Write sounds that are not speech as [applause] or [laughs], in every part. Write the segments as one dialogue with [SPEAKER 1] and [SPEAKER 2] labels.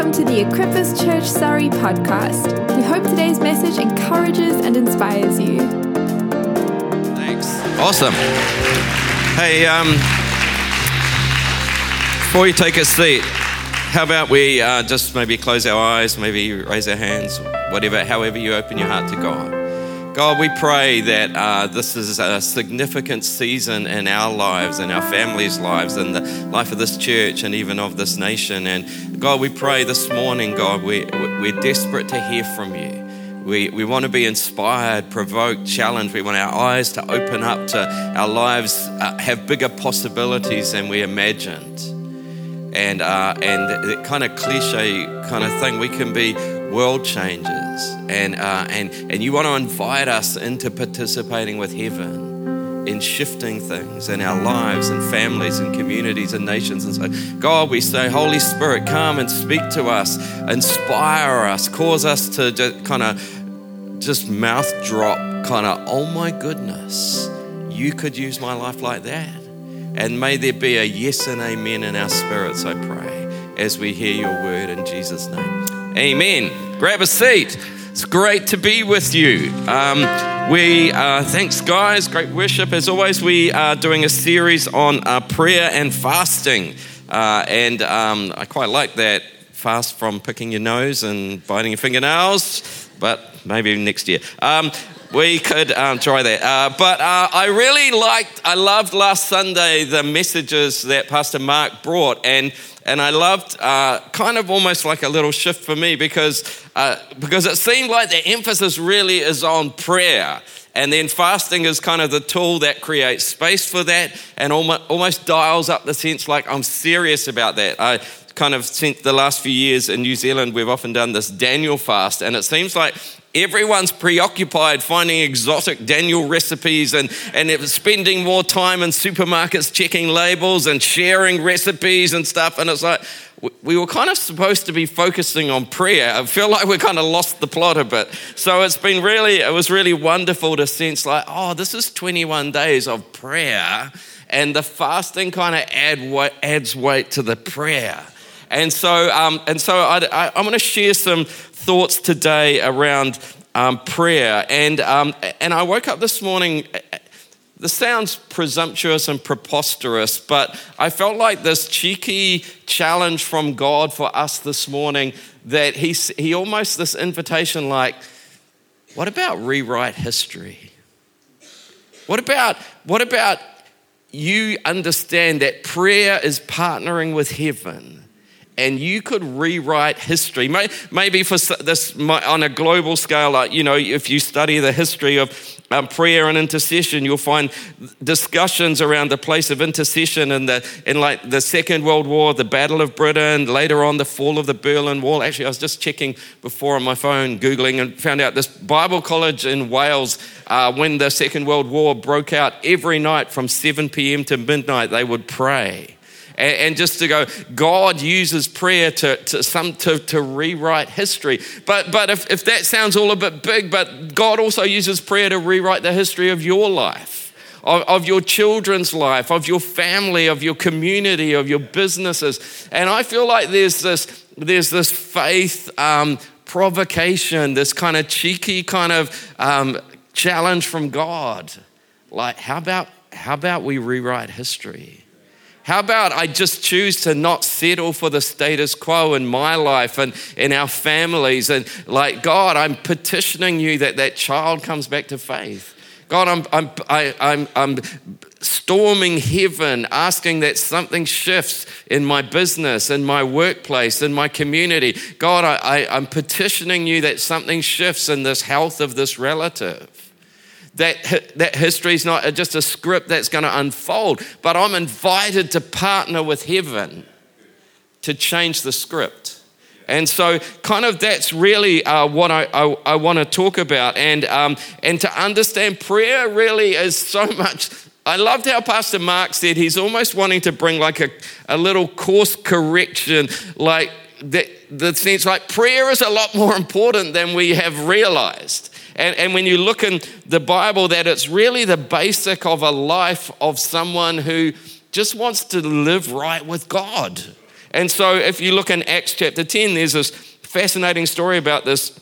[SPEAKER 1] welcome to the Equippers Church Surrey podcast. We hope today's message encourages and inspires you.
[SPEAKER 2] Thanks. Awesome. Hey, um, before you take a seat, how about we uh, just maybe close our eyes, maybe raise our hands, whatever, however you open your heart to God. God, we pray that uh, this is a significant season in our lives, in our families' lives, in the life of this church, and even of this nation. And God, we pray this morning, God, we, we're desperate to hear from you. We, we want to be inspired, provoked, challenged. We want our eyes to open up to our lives, uh, have bigger possibilities than we imagined. And, uh, and the kind of cliche kind of thing, we can be world changes. And, uh, and, and you want to invite us into participating with heaven in shifting things in our lives and families and communities and nations. And so, God, we say, Holy Spirit, come and speak to us, inspire us, cause us to just kind of just mouth drop, kind of, oh my goodness, you could use my life like that. And may there be a yes and amen in our spirits, I pray, as we hear your word in Jesus' name. Amen. Grab a seat. It's great to be with you. Um, we uh, thanks, guys. Great worship as always. We are doing a series on uh, prayer and fasting, uh, and um, I quite like that fast from picking your nose and biting your fingernails. But maybe next year. Um, we could um, try that. Uh, but uh, I really liked, I loved last Sunday the messages that Pastor Mark brought. And and I loved uh, kind of almost like a little shift for me because, uh, because it seemed like the emphasis really is on prayer. And then fasting is kind of the tool that creates space for that and almost, almost dials up the sense like I'm serious about that. I kind of spent the last few years in New Zealand, we've often done this Daniel fast, and it seems like Everyone's preoccupied finding exotic Daniel recipes and, and spending more time in supermarkets checking labels and sharing recipes and stuff. And it's like, we were kind of supposed to be focusing on prayer. I feel like we kind of lost the plot a bit. So it's been really, it was really wonderful to sense like, oh, this is 21 days of prayer. And the fasting kind of add, adds weight to the prayer. And so, um, and so I, I, I'm going to share some thoughts today around um, prayer. And, um, and I woke up this morning. This sounds presumptuous and preposterous, but I felt like this cheeky challenge from God for us this morning that he, he almost, this invitation like, what about rewrite history? What about, what about you understand that prayer is partnering with heaven? And you could rewrite history. Maybe for this on a global scale, like, you know, if you study the history of um, prayer and intercession, you'll find discussions around the place of intercession in the in like the Second World War, the Battle of Britain, later on the fall of the Berlin Wall. Actually, I was just checking before on my phone, googling, and found out this Bible college in Wales. Uh, when the Second World War broke out, every night from 7 p.m. to midnight, they would pray and, and just to go, God uses prayer to, to, some, to, to rewrite history. But, but if, if that sounds all a bit big, but God also uses prayer to rewrite the history of your life. Of, of, your children's life, of your family, of your community, of your businesses. And I feel like there's this, there's this faith um, provocation, this kind of cheeky kind of um, challenge from God. Like, how about, how about we rewrite history? How about I just choose to not settle for the status quo in my life and in our families? And like, God, I'm petitioning you that that child comes back to faith. God, I'm, I'm, I, am i I'm storming heaven, asking that something shifts in my business, in my workplace, in my community. God, I, I, I'm petitioning you that something shifts in this health of this relative that, that history is not just a script that's going to unfold, but I'm invited to partner with heaven to change the script. And so, kind of, that's really uh, what I, I, I want to talk about. And, um, and to understand prayer really is so [laughs] much. I loved how Pastor Mark said he's almost wanting to bring like a, a little course correction, like the, the sense like prayer is a lot more [laughs] important than we have realized. And, and when you look in the Bible, that it's really the basic of a life of someone who just wants to live right with God. And so if you look in Acts chapter 10, there's this fascinating story about this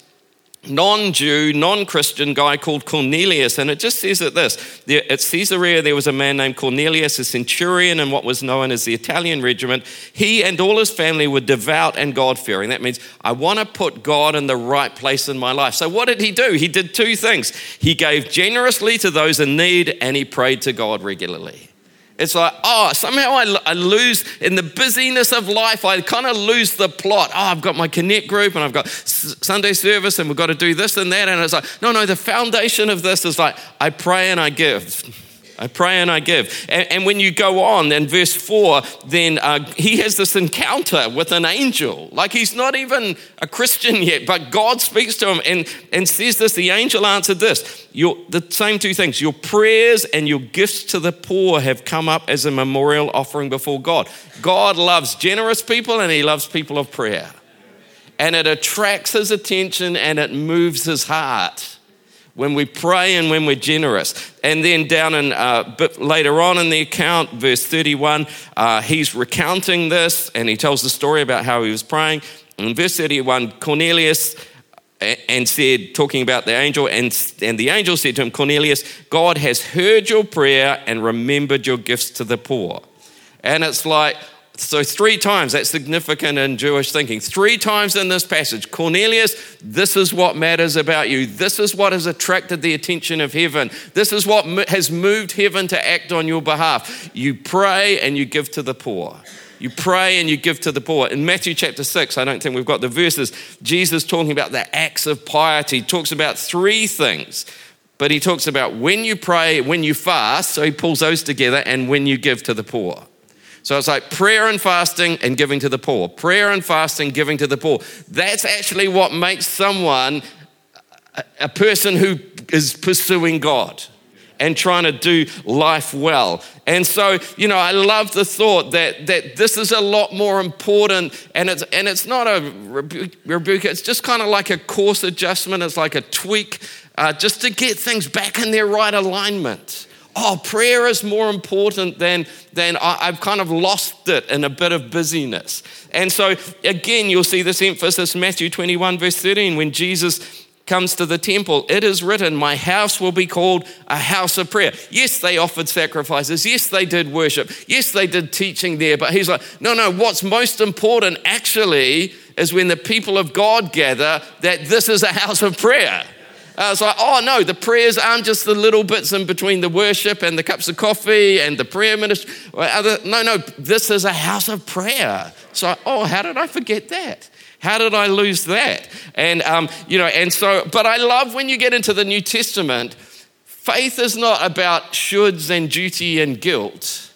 [SPEAKER 2] non Jew, non Christian guy called Cornelius. And it just says that this at Caesarea, there was a man named Cornelius, a centurion in what was known as the Italian regiment. He and all his family were devout and God fearing. That means I want to put God in the right place in my life. So, what did he do? He did two things. He gave generously to those in need and he prayed to God regularly. It's like, oh, somehow I, I lose in the busyness of life, I kind of lose the plot. Oh, I've got my connect group and I've got Sunday service and we've got to do this and that. And it's like, no, no, the foundation of this is like, I pray and I give. I pray and I give. And, and when you go on in verse 4, then uh, he has this encounter with an angel. Like he's not even a Christian yet, but God speaks to him and, and says this the angel answered this your, the same two things your prayers and your gifts to the poor have come up as a memorial offering before God. God loves generous people and he loves people of prayer. And it attracts his attention and it moves his heart when we pray and when we're generous. And then down in uh, later on in the account, verse 31, uh, he's recounting this and he tells the story about how he was praying. In verse 31, Cornelius and said, talking about the angel, and, and the angel said to him, Cornelius, God has heard your prayer and remembered your gifts to the poor. And it's like, so, three times, that's significant in Jewish thinking. Three times in this passage, Cornelius, this is what matters about you. This is what has attracted the attention of heaven. This is what has moved heaven to act on your behalf. You pray and you give to the poor. You pray and you give to the poor. In Matthew chapter 6, I don't think we've got the verses, Jesus talking about the acts of piety, talks about three things. But he talks about when you pray, when you fast, so he pulls those together, and when you give to the poor. So it's like prayer and fasting and giving to the poor. Prayer and fasting, giving to the poor. That's actually what makes someone a person who is pursuing God and trying to do life well. And so, you know, I love the thought that, that this is a lot more important and it's, and it's not a rebuke, it's just kind of like a course adjustment, it's like a tweak uh, just to get things back in their right alignment oh, prayer is more important than, than I, have kind of lost it in a bit of busyness. And so, again, you'll see this emphasis Matthew 21, verse 13, when Jesus comes to the temple, it is written, My house will be called a house of prayer. Yes, they offered sacrifices. Yes, they did worship. Yes, they did teaching there. But he's like, No, no, what's most important actually is when the people of God gather that this is a house of prayer. Was like, oh no, the prayers aren't just the little bits in between the worship and the cups of coffee and the prayer ministry. No, no, this is a house of prayer. So, oh, how did I forget that? How did I lose that? And, um, you know, and so, but I love when you get into the New Testament, faith is not about shoulds and duty and guilt,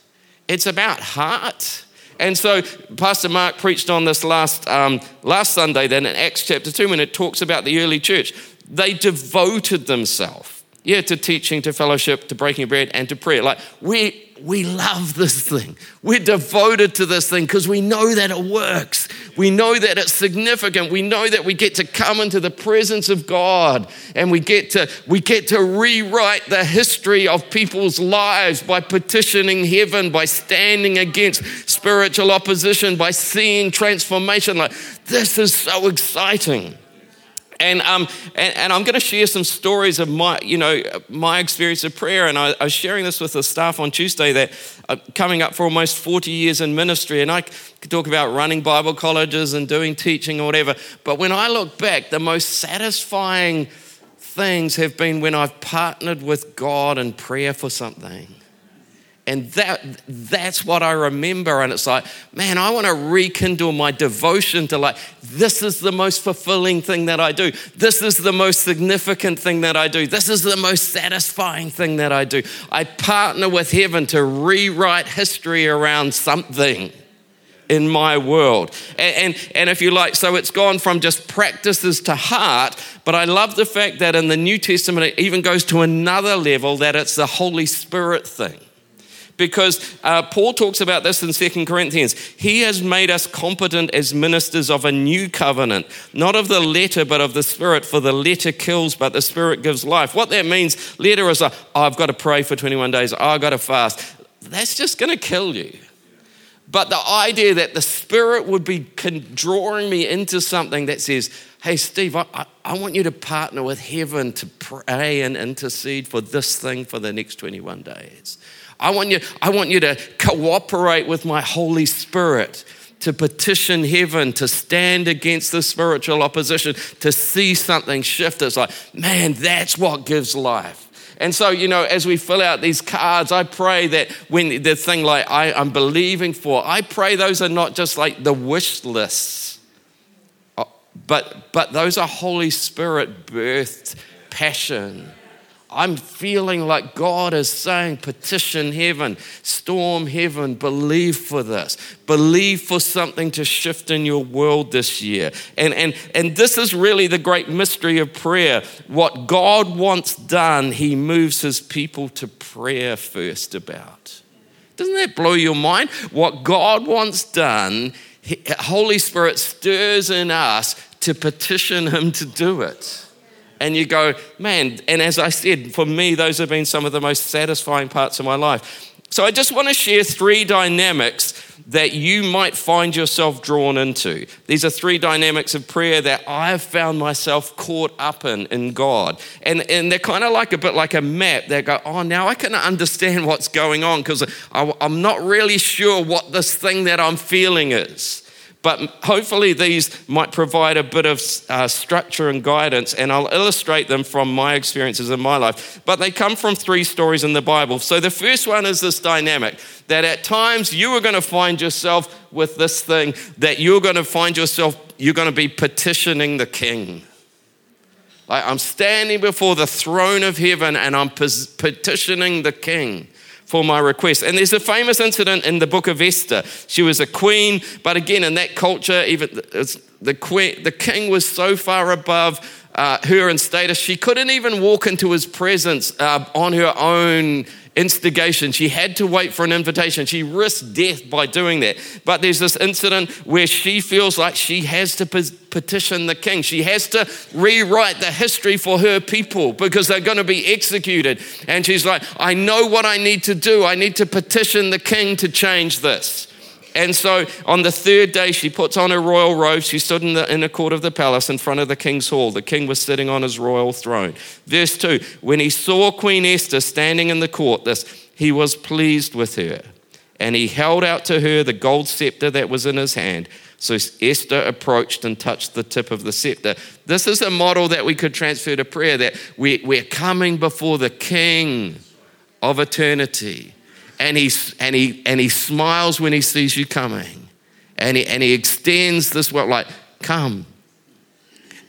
[SPEAKER 2] it's about heart. And so Pastor Mark preached on this last, um, last Sunday, then in Acts chapter 2, when it talks about the early church they devoted themselves, yeah, to teaching, to fellowship, to breaking bread, and to prayer. Like we we love this thing. We're devoted to this thing because we know that it works. We know that it's significant. We know that we get to come into the presence of God and we get to we get to rewrite the history of people's lives by petitioning heaven, by standing against spiritual opposition, by seeing transformation. Like this is so exciting. And, um, and, and, I'm going to share some stories of my, you know, my experience of prayer. And I, I was sharing this with the staff on Tuesday that uh, coming up for almost 40 years in ministry. And I could talk about running Bible colleges and doing teaching or whatever. But when I look back, the most satisfying things have been when I've partnered with God in prayer for something. And that, that's what I remember. And it's like, man, I want to rekindle my devotion to like, this is the most fulfilling thing that I do. This is the most significant thing that I do. This is the most satisfying thing that I do. I partner with heaven to rewrite history around something in my world. And, and, and if you like, so it's gone from just practices to heart, but I love the fact that in the New Testament, it even goes to another level that it's the Holy Spirit thing because uh, Paul talks about this in Second Corinthians. He has made us competent as ministers of a new covenant, not of the letter, but of the spirit, for the letter kills, but the spirit gives life. What that means, letter is like, oh, I've got to pray for 21 days, oh, I've got to fast. That's just going to kill you. but the idea that the Spirit would be drawing me into something that says, hey, Steve, I, I, I, want you to partner with heaven to pray and intercede for this thing for the next 21 days. I want you, I want you to cooperate with my Holy Spirit to petition heaven, to stand against the spiritual opposition, to see something shift. It's like, man, that's what gives life. And so, you know, as we fill out these cards, I pray that when the thing like I, am believing for, I pray those are not just like the wish lists, uh, but, but those are Holy Spirit birthed passion I'm feeling like God is saying, petition heaven, storm heaven, believe for this, believe for something to shift in your world this year. And, and, and this is really the great mystery of prayer. What God wants done, He moves His people to prayer first about. Doesn't that blow your mind? What God wants done, Holy Spirit stirs in us to petition Him to do it and you go, man, and as I said, for me, those have been some of the most satisfying parts of my life. So I just want to share three dynamics that you might find yourself drawn into. These are three dynamics of prayer that I've found myself caught up in in God. And, and they're kind of like a bit like a map. They go, oh, now I can understand what's going on because I'm not really sure what this thing that I'm feeling is. But hopefully, these might provide a bit of uh, structure and guidance, and I'll illustrate them from my experiences in my life. But they come from three stories in the Bible. So the first one is this dynamic that at times you are going to find yourself with this thing, that you're going to find yourself, you're going to be petitioning the king. Like I'm standing before the throne of heaven and I'm petitioning the king for my request. And there's a famous incident in the book of Esther. She was a queen, but again, in that culture, even the, queen, the king was so far above uh, her in status, she couldn't even walk into his presence uh, on her own instigation. She had to wait for an invitation. She risked death by doing that. But there's this incident where she feels like she has to petition the king. She has to rewrite the history for her people because they're going to be executed. And she's like, I know what I need to do. I need to petition the king to change this. And so on the third day, she puts on her royal robe. She stood in the inner court of the palace in front of the king's hall. The king was sitting on his royal throne. Verse 2 When he saw Queen Esther standing in the court, this, he was pleased with her. And he held out to her the gold scepter that was in his hand. So Esther approached and touched the tip of the scepter. This is a model that we could transfer to prayer that we, we're coming before the king of eternity and he, and he, and he smiles when he sees you coming. And he, and he extends this word like, come.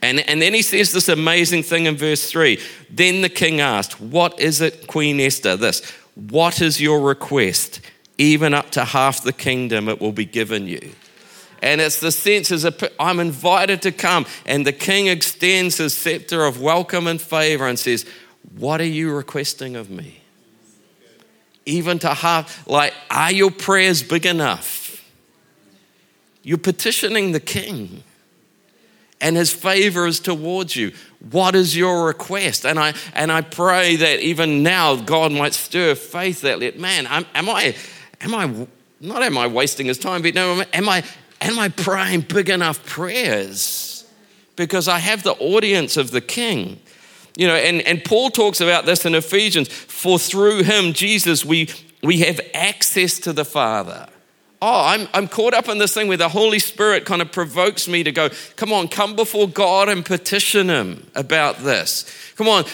[SPEAKER 2] And, and then he says this amazing thing in verse 3. Then the king asked, What is it, Queen Esther? This, what is your request? Even up to half the kingdom, it will be given you. And it's the sense as a, I'm invited to come. And the king extends his scepter of welcome and favor and says, What are you requesting of me? Even to have, like, are your prayers big enough? You're petitioning the king and his favor is towards you. What is your request? And I and I pray that even now God might stir faith that let man, am, am I am I not am I wasting his time, but no, am I am I praying big enough prayers? Because I have the audience of the king. You know, and, and Paul talks about this in Ephesians. For through him, Jesus, we, we have access to the Father. Oh, I'm, I'm caught up in this thing where the Holy Spirit kind of provokes me to go, come on, come before God and petition him about this. Come on,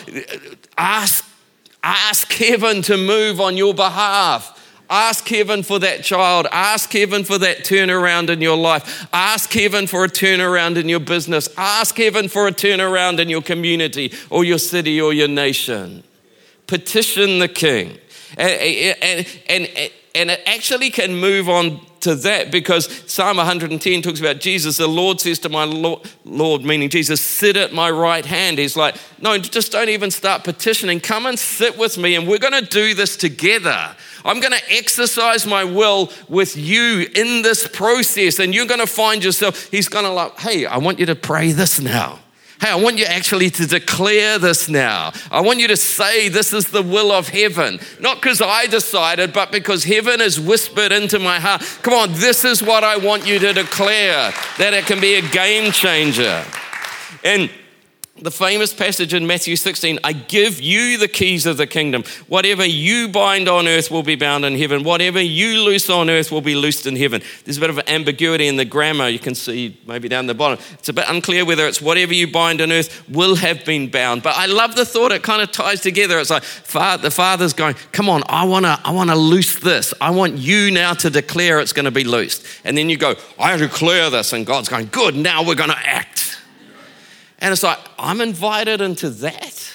[SPEAKER 2] ask, ask heaven to move on your behalf. Ask heaven for that child. Ask heaven for that turnaround in your life. Ask heaven for a turnaround in your business. Ask heaven for a turnaround in your community or your city or your nation. Petition the king. And, and, and, and it actually can move on to that because Psalm 110 talks about Jesus. The Lord says to my Lord, Lord, meaning Jesus, sit at my right hand. He's like, no, just don't even start petitioning. Come and sit with me, and we're going to do this together. I'm going to exercise my will with you in this process, and you're going to find yourself. He's going to like, hey, I want you to pray this now. Hey, I want you actually to declare this now. I want you to say this is the will of heaven. Not because I decided, but because heaven has whispered into my heart. Come on, this is what I want you to declare, that it can be a game changer. And the famous passage in Matthew 16 I give you the keys of the kingdom. Whatever you bind on earth will be bound in heaven. Whatever you loose on earth will be loosed in heaven. There's a bit of ambiguity in the grammar. You can see maybe down the bottom. It's a bit unclear whether it's whatever you bind on earth will have been bound. But I love the thought. It kind of ties together. It's like the Father's going, Come on, I want to I wanna loose this. I want you now to declare it's going to be loosed. And then you go, I declare this. And God's going, Good, now we're going to act. And it's like, I'm invited into that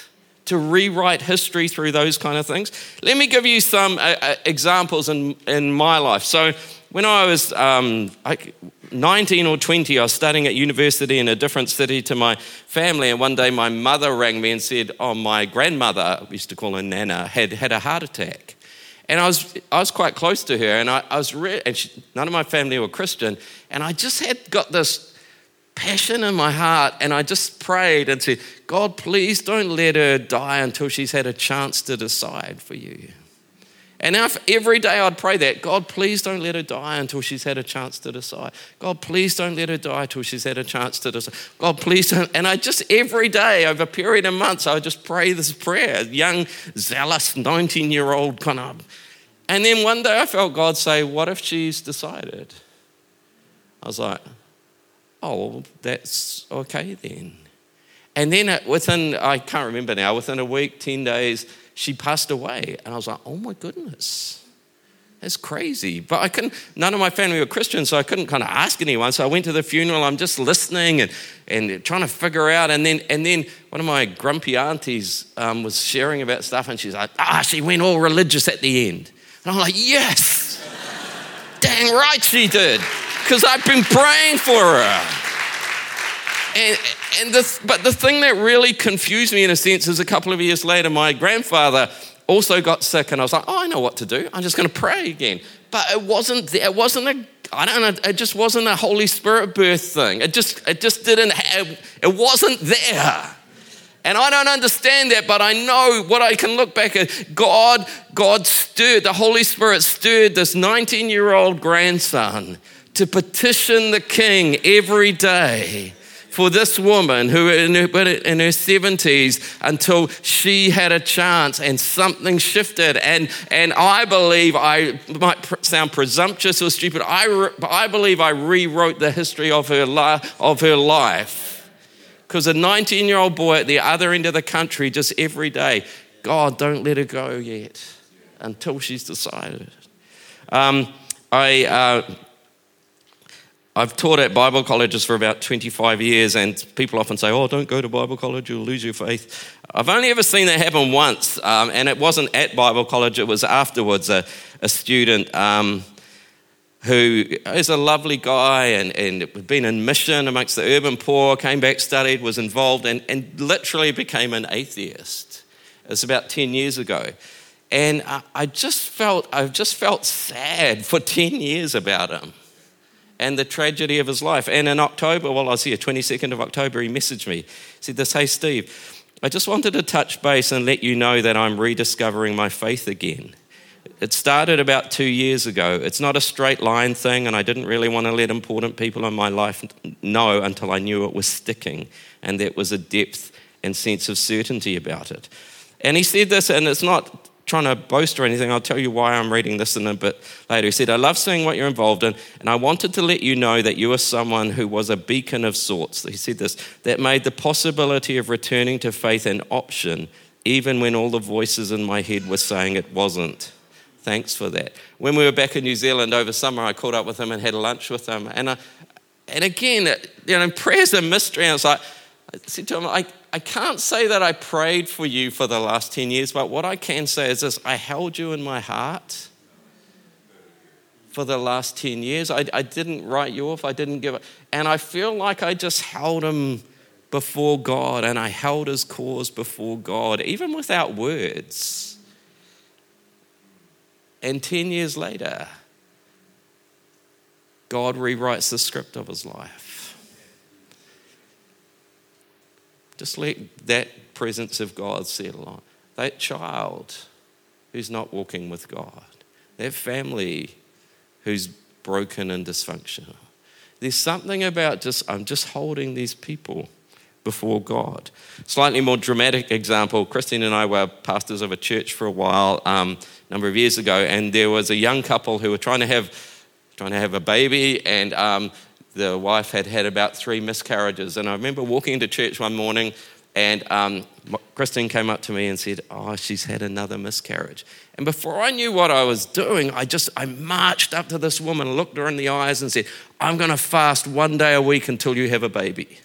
[SPEAKER 2] to rewrite history through those kind of things. Let me give you some uh, uh, examples in, in my life. So, when I was um, like 19 or 20, I was studying at university in a different city to my family. And one day my mother rang me and said, Oh, my grandmother, we used to call her Nana, had had a heart attack. And I was, I was quite close to her, and I, I was, re- and she, none of my family were Christian. And I just had got this passion in my heart. And I just prayed and said, God, please don't let her die until she's had a chance to decide for you. And now every day I'd pray that, God, please don't let her die until she's had a chance to decide. God, please don't let her die until she's had a chance to decide. God, please don't. And I just every day over a period of months, I would just pray this prayer, young, zealous, 19 year old kind of. And then one day I felt God say, What if she's decided? I was like, oh, that's okay then. And then within, I can't remember now, within a week, 10 days, she passed away. And I was like, oh my goodness. That's crazy. But I couldn't, none of my family were Christians, so I couldn't kind of ask anyone. So I went to the funeral, I'm just listening and, and trying to figure out. And then, and then one of my grumpy aunties um, was sharing about stuff, and she's like, ah, she went all religious at the end. And I'm like, yes, [laughs] dang right she did because I've been praying for her. And, and this, but the thing that really confused me in a sense is a couple of years later, my grandfather also got sick, and I was like, oh, I know what to do. I'm just going to pray again. But it wasn't, it wasn't a, I don't know, it just wasn't a Holy Spirit birth thing. It just, it just didn't, have, it wasn't there. And I don't understand that, but I know what I can look back at. God, God stirred, the Holy Spirit stirred this 19 year old grandson to petition the king every day for this woman who in her, in her 70s until she had a chance and something shifted. And, and I believe, I might sound presumptuous or stupid, I, I believe I rewrote the history of her, li- of her life. Because a 19 year old boy at the other end of the country, just every day, God, don't let her go yet until she's decided. Um, I, uh, I've taught at Bible colleges for about 25 years, and people often say, Oh, don't go to Bible college, you'll lose your faith. I've only ever seen that happen once, um, and it wasn't at Bible college, it was afterwards. A, a student um, who is a lovely guy and, and been in mission amongst the urban poor, came back, studied, was involved, and, and literally became an atheist. It was about 10 years ago. And I, I just felt, I've just felt sad for [laughs] 10 years about him and the tragedy of his life. And in October, while I was here, 22nd of October, he messaged me. He said this, hey, Steve, I just wanted to touch base and let you know that I'm rediscovering my faith again. It started about two years ago. It's not a straight line thing, and I didn't really want to let important people in my life know until I knew it was sticking and there was a depth and sense of certainty about it. And he said this, and it's not trying to boast or anything. I'll tell you why I'm reading this in a bit later. He said, I love seeing what you're involved in, and I wanted to let you know that you are someone who was a beacon of sorts. He said this, that made the possibility of returning to faith an option, even when all the voices in my head were saying it wasn't. Thanks for that. When we were back in New Zealand over summer, I caught up with him and had lunch with him. And, I, and again, you know, prayer's a mystery. And I was like, I said to him, I, I can't say that I prayed for you for the last 10 years, but what I can say is this I held you in my heart for the last 10 years. I, I didn't write you off, I didn't give up. And I feel like I just held him before God and I held his cause before God, even without words. And 10 years later, God rewrites the script of his life. Just let that presence of God settle on. That child who's not walking with God, that family who's broken and dysfunctional. There's something about just, I'm just holding these people before God. Slightly more dramatic example Christine and I were pastors of a church for a while, um, a number of years ago, and there was a young couple who were trying to have, trying to have a baby, and um, the wife had had about three miscarriages. And I remember walking into church one morning, and um, Christine came up to me and said, Oh, she's had another miscarriage. And before I knew what I was doing, I just I marched up to this woman, looked her in the eyes, and said, I'm going to fast one day a week until you have a baby.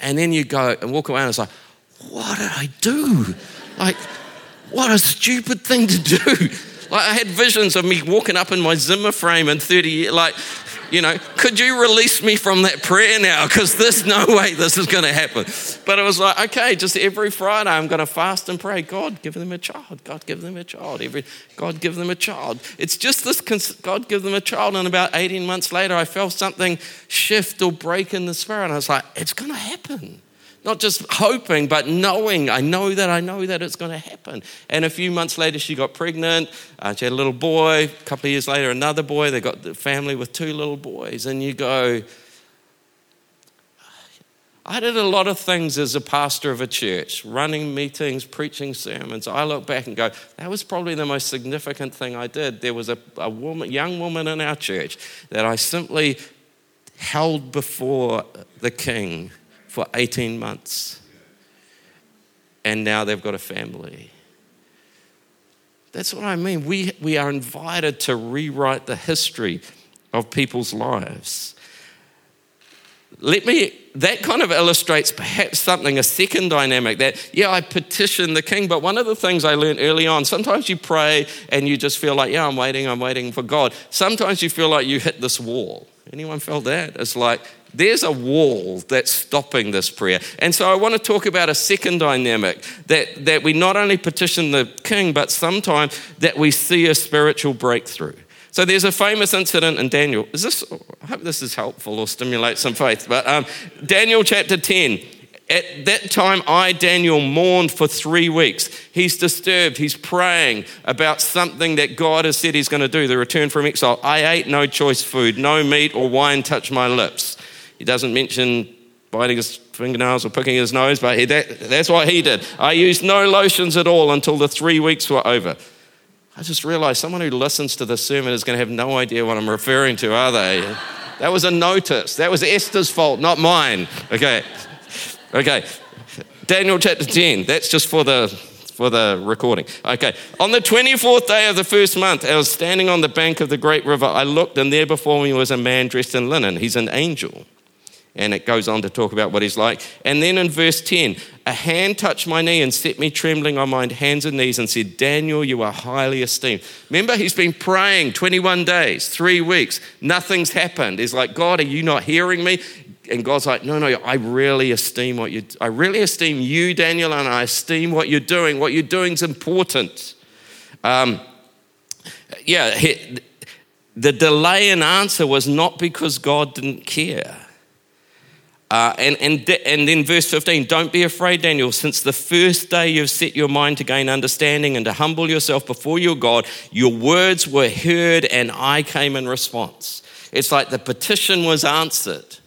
[SPEAKER 2] And then you go and walk away, and it's like, What did I do? Like, what a stupid thing to do. Like, I had visions of me walking up in my Zimmer frame in 30 years, like, you know, could you release me from that prayer now? Because there's no way this is going to happen. But it was like, okay, just every Friday I'm going to fast and pray. God, give them a child. God, give them a child. Every God, give them a child. It's just this. God, give them a child. And about 18 months later, I felt something shift or break in the spirit. And I was like, it's going to happen. Not just hoping, but knowing. I know that I know that it's going to happen. And a few months later, she got pregnant. Uh, she had a little boy. A couple of years later, another boy. They got the family with two little boys. And you go, I did a lot of things as a pastor of a church, running meetings, preaching sermons. I look back and go, that was probably the most significant thing I did. There was a, a woman, young woman in our church that I simply held before the king for 18 months. And now they've got a family. That's what I mean. We, we are invited to rewrite the history of people's lives. Let me, that kind of illustrates perhaps something, a second dynamic that, yeah, I petition the king, but one of the things I learned early on, sometimes you pray and you just feel like, yeah, I'm waiting, I'm waiting for God. Sometimes you feel like you hit this wall. Anyone felt that? It's like, there's a wall that's stopping this prayer. And so I want to talk about a second dynamic that, that we not only petition the king, but sometimes that we see a spiritual breakthrough. So there's a famous incident in Daniel. Is this, I hope this is helpful or stimulates some faith. But um, Daniel chapter 10. At that time, I, Daniel, mourned for three weeks. He's disturbed. He's praying about something that God has said he's going to do, the return from exile. I ate no choice food, no meat or wine touched my lips. He doesn't mention biting his fingernails or picking his nose, but he, that, that's what he did. I used no lotions at all until the three weeks were over. I just realized someone who listens to this sermon is going to have no idea what I'm referring to, are they? That was a notice. That was Esther's fault, not mine. Okay. Okay. Daniel chapter 10. That's just for the for the recording. Okay. On the 24th day of the first month, I was standing on the bank of the great river. I looked, and there before me was a man dressed in linen. He's an angel. And it goes on to talk about what he's like. And then in verse 10, a hand touched my knee and set me trembling on my hands and knees and said, Daniel, you are highly esteemed. Remember, he's been praying 21 days, three weeks. Nothing's happened. He's like, God, are you not hearing me? And God's like, no, no, I really esteem what you, I really esteem you, Daniel, and I esteem what you're doing. What you're doing is important. Um, yeah, he, the delay in answer was not because God didn't care. Uh, and, and, and then verse 15, don't be afraid, Daniel, since the first day you've set your mind to gain understanding and to humble yourself before your God, your words were heard and I came in response. It's like the petition was answered.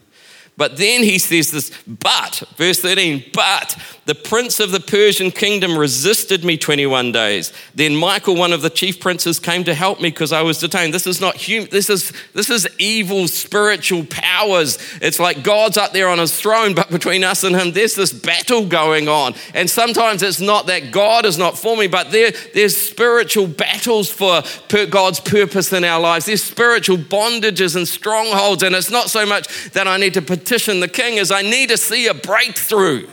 [SPEAKER 2] But then he says this, but, verse 13, but the prince of the Persian kingdom resisted me 21 days. Then Michael, one of the chief princes, came to help me because I was detained. This is not human, this is, this is evil spiritual powers. It's like God's up there on his throne, but between us and him, there's this battle going on. And sometimes it's not that God is not for me, but there, there's spiritual battles for God's purpose in our lives. There's spiritual bondages and strongholds. And it's not so much that I need to petition the king as I need to see a breakthrough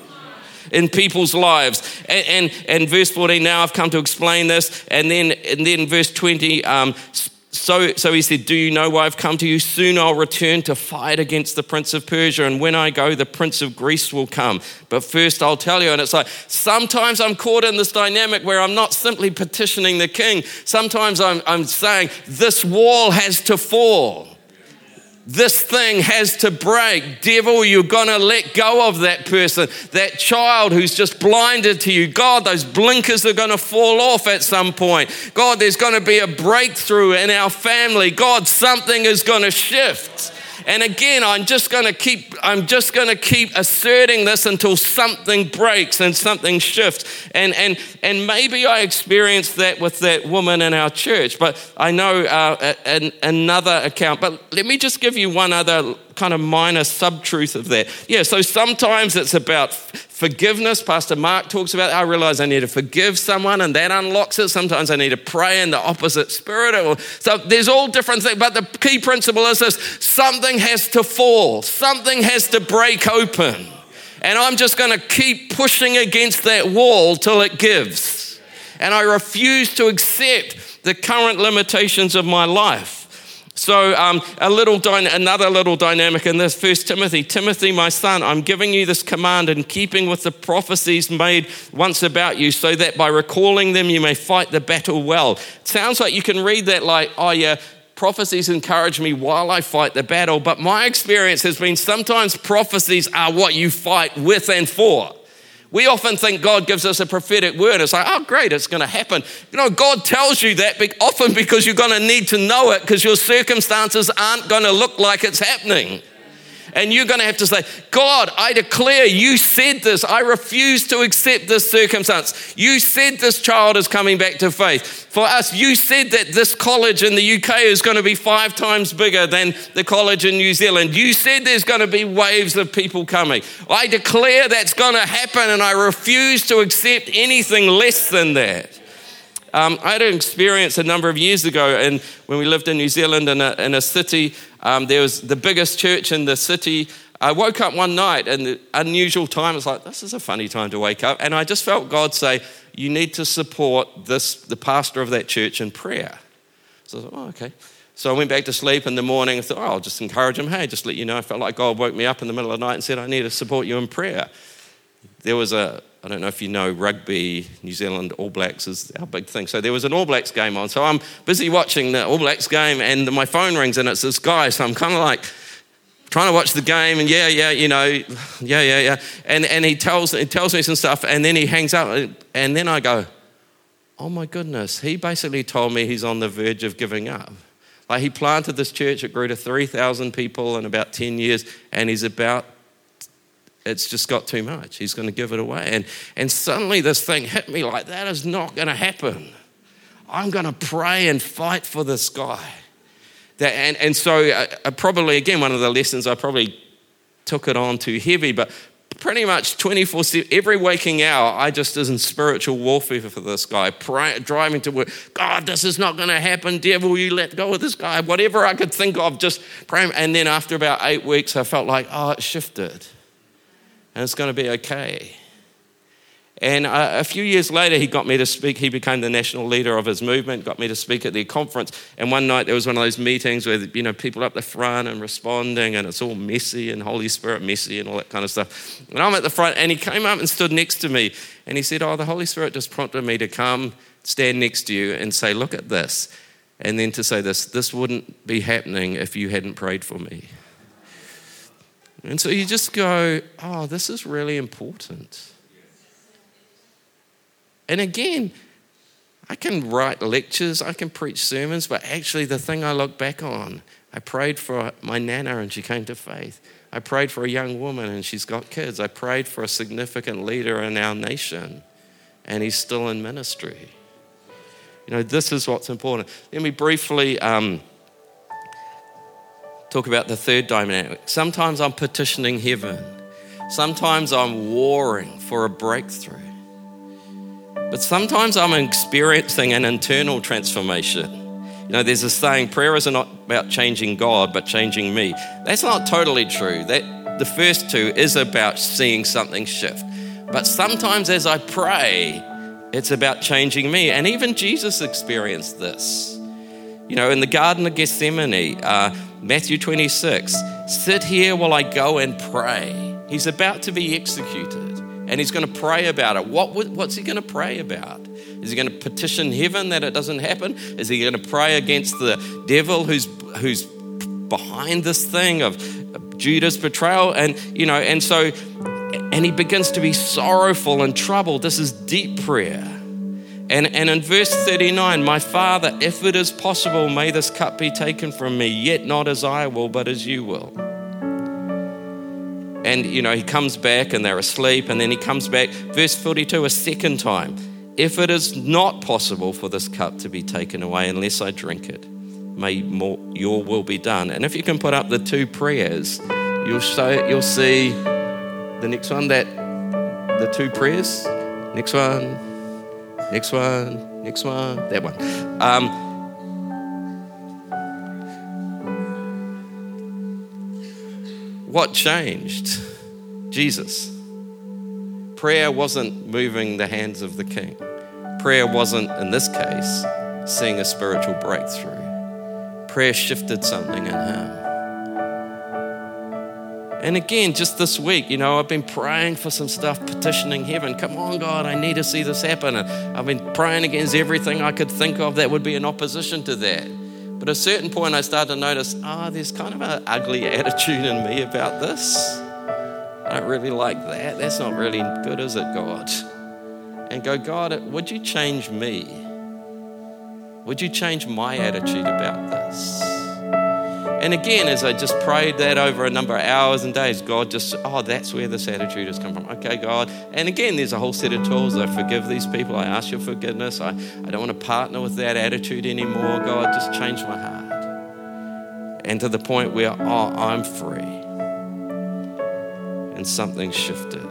[SPEAKER 2] in people's lives. And, and, and verse 14, now I've come to explain this. And then, and then verse 20, um, so, so he said, Do you know why I've come to you? Soon I'll return to fight against the prince of Persia. And when I go, the prince of Greece will come. But first I'll tell you. And it's like, sometimes I'm caught in this dynamic where I'm not simply petitioning the king. Sometimes I'm, I'm saying, This wall has to fall. This thing has to break. Devil, you're going to let go of that person, that child who's just blinded to you. God, those blinkers are going to fall off at some point. God, there's going to be a breakthrough in our family. God, something is going to shift. And again, I'm just going to keep I'm just going to keep asserting this until something breaks and something shifts. And and and maybe I experienced that with that woman in our church, but I know uh, an, another account. But let me just give you one other kind of minor sub truth of that. Yeah, so sometimes it's about forgiveness. Pastor Mark talks about, I realize I need to forgive someone and that unlocks it. Sometimes I need to pray in the opposite spirit. So there's all different things, but the key principle is this something has to fall, something has to break open. And I'm just going to keep pushing against that wall till it gives. And I refuse to accept the current limitations of my life. So, um, a little another little dynamic in this, First Timothy. Timothy, my son, I'm giving you this command in keeping with the prophecies made once about you, so that by recalling them you may fight the battle well. Sounds like you can read that like, oh yeah, prophecies encourage me while I fight the battle. But my experience has been sometimes prophecies are what you fight with and for. We often think God gives us a prophetic word. It's like, oh, great, it's going to happen. You know, God tells you that often because you're going to need to know it because your circumstances aren't going to look like it's happening. And you're going to have to say, God, I declare you said this. I refuse to accept this circumstance. You said this child is coming back to faith. For us, you said that this college in the UK is going to be five times bigger than the college in New Zealand. You said there's going to be waves of people coming. I declare that's going to happen, and I refuse to accept anything less than that. Um, I had an experience a number of years ago, and when we lived in New Zealand in a, in a city, um, there was the biggest church in the city. I woke up one night and the unusual time. was like, this is a funny time to wake up. And I just felt God say, you need to support this, the pastor of that church in prayer. So I thought, oh, okay. So I went back to sleep in the morning. I thought, oh, I'll just encourage him. Hey, just let you know, I felt like God woke me up in the middle of the night and said, I need to support you in prayer. There was a, I don't know if you know rugby, New Zealand All Blacks is our big thing. So there was an All Blacks game on. So I'm busy watching the All Blacks game and my phone rings and it's this guy. So I'm kind of like trying to watch the game and yeah, yeah, you know, yeah, yeah, yeah. And, and he, tells, he tells me some stuff and then he hangs up and then I go, oh my goodness, he basically told me he's on the verge of giving up. Like he planted this church, it grew to 3,000 people in about 10 years and he's about it's just got too much. He's going to give it away. And, and suddenly this thing hit me like, that is not going to happen. I'm going to pray and fight for this guy. That, and, and so, uh, uh probably, again, one of the lessons I probably took it on too heavy, but pretty much 24 7, every waking hour, I just is in spiritual warfare for this guy, pray, driving to work. God, this is not going to happen. Devil, you let go of this guy. Whatever I could think of, just praying. And then after about eight weeks, I felt like, oh, it shifted and it's going to be okay. And uh, a, few years later, he got me to speak. He became the national leader of his movement, got me to speak at their conference. And one night, there was one of those meetings where, you know, people up the front and responding, and it's all messy and Holy Spirit messy and all that kind of stuff. And I'm at the front, and he came up and stood next to me. And he said, Oh, the Holy Spirit just prompted me to come stand next to you and say, Look at this. And then to say this, this wouldn't be happening if you hadn't prayed for me. And so you just go, oh, this is really important. And again, I can write lectures, I can preach sermons, but actually, the thing I look back on, I prayed for my nana and she came to faith. I prayed for a young woman and she's got kids. I prayed for a significant leader in our nation and he's still in ministry. You know, this is what's important. Let me briefly. Um, talk about the third dynamic. Sometimes I'm petitioning heaven, sometimes I'm warring for a breakthrough. But sometimes I'm experiencing an internal transformation. You know, there's a saying, prayer isn't about changing God, but changing me. That's not totally true. That the first two is about seeing something shift. But sometimes as I pray, it's about changing me. And even Jesus experienced this. You know, in the Garden of Gethsemane, uh, Matthew 26, sit here while I go and pray. He's about to be executed and he's going to pray about it. What, what's he going to pray about? Is he going to petition heaven that it doesn't happen? Is he going to pray against the devil who's, who's behind this thing of Judas' betrayal. And, you know, and so, and he begins to be sorrowful and troubled. This is deep prayer. And, and in verse 39, my father, if it is possible, may this cup be taken from me, yet not as I will, but as you will. And, you know, he comes back and they're asleep, and then he comes back, verse 42, a second time. If it is not possible for this cup to be taken away unless I drink it, may more, your will be done. And if you can put up the two prayers, you'll, show, you'll see the next one that the two prayers. Next one, next one, next one, that one. Um, what changed? Jesus. Prayer wasn't moving the hands of the king. Prayer wasn't, in this case, seeing a spiritual breakthrough. Prayer shifted something in him. And again, just this week, you know, I've been praying for some stuff, petitioning heaven. Come on, God, I need to see this happen. And I've been praying against everything I could think of that would be in opposition to that. But at a certain point, I started to notice, ah, oh, there's kind of an ugly attitude in me about this. I don't really like that. That's not really good, is it, God? And go, God, would you change me? Would you change my attitude about this? And again, as I just prayed that over a number of hours and days, God just, oh, that's where this attitude has come from. Okay, God. And again, there's a whole set of tools. I forgive these people. I ask your forgiveness. I, I don't want to partner with that attitude anymore. God, just change my heart. And to the point where, oh, I'm free and something shifted.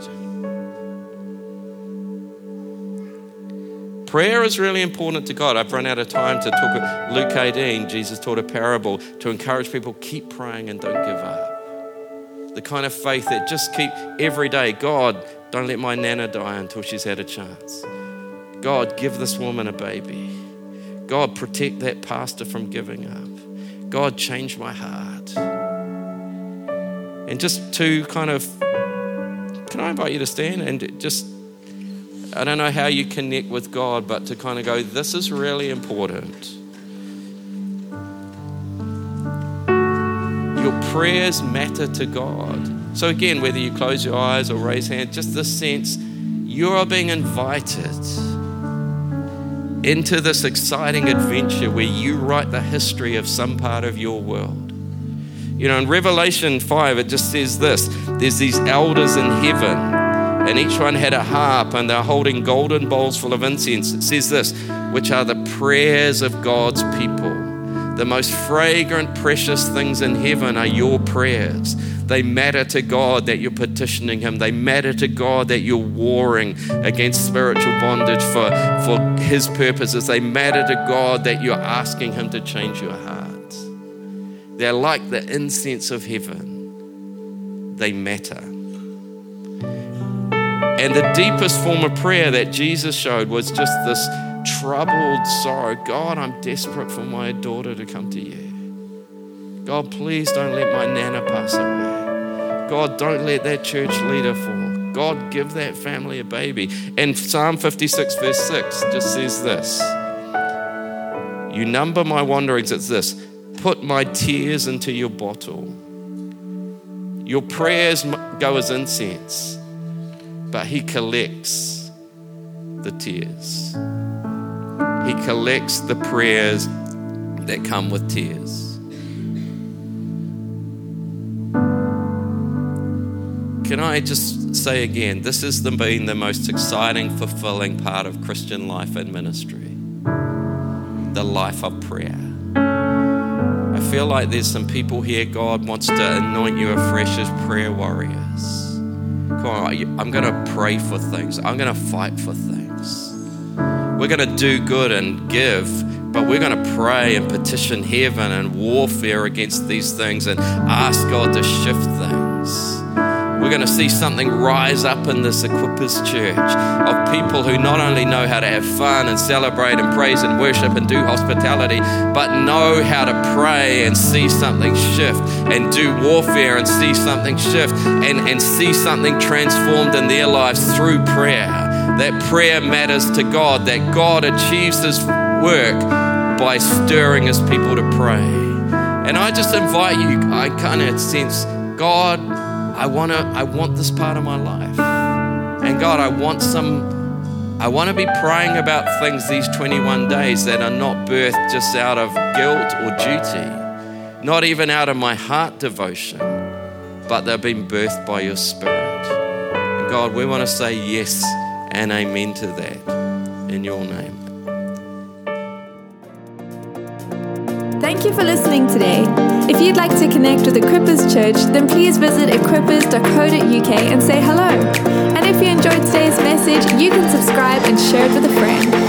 [SPEAKER 2] Prayer is really important to God. I've run out of time to talk. Luke 18, Jesus taught a parable to encourage people keep praying and don't give up. The kind of faith that just keep every day, God, don't let my nana die until she's had a chance. God, give this woman a baby. God, protect that pastor from giving up. God, change my heart. And just to kind of can I invite you to stand and just, I don't know how you connect with God, but to kind of go, this is really important. Your prayers matter to God. So, again, whether you close your eyes or raise hands, just this sense you are being invited into this exciting adventure where you write the history of some part of your world. You know, in Revelation 5, it just says this there's these elders in heaven, and each one had a harp, and they're holding golden bowls full of incense. It says this, which are the prayers of God's people. The most fragrant, precious things in heaven are your prayers. They matter to God that you're petitioning Him. They matter to God that you're warring against spiritual bondage for, for His purposes. They matter to God that you're asking Him to change your heart. They're like the incense of heaven, they matter. And the deepest form of prayer that Jesus showed was just this troubled sorrow God, I'm desperate for my daughter to come to you. God, please don't let my nana pass away. God, don't let that church leader fall. God, give that family a baby. And Psalm 56, verse 6 just says this You number my wanderings, it's this put my tears into your bottle. Your prayers go as incense, but He collects the tears. He collects the prayers that come with tears. Can I just say again, this has been the most exciting, fulfilling part of Christian life and ministry the life of prayer I feel like there's some people here God wants to anoint you afresh as prayer warriors. Come on, I'm going to pray for things, I'm going to fight for things. We're going to do good and give, but we're going to pray and petition heaven and warfare against these things and ask God to shift things. We're going to see something rise up in this Equippers Church of people who not only know how to have fun and celebrate and praise and worship and do hospitality, but know how to pray and see something shift and do warfare and see something shift and, and see something transformed in their lives through prayer. That prayer matters to God, that God achieves His work by stirring His people to pray. And I just invite you, I kind of sense, God, I want to, I want this part of my life. And God, I want some, I want to be praying about things these 21 days that are not birthed just out of guilt or duty, not even out of my heart devotion, but they've been birthed by your Spirit. And God, we want to say yes and amen to that in your name.
[SPEAKER 1] Thank you for listening today. If you'd like to connect with Equippers Church, then please visit equippers.co.uk and say hello. And if you enjoyed today's message, you can subscribe and share it with a friend.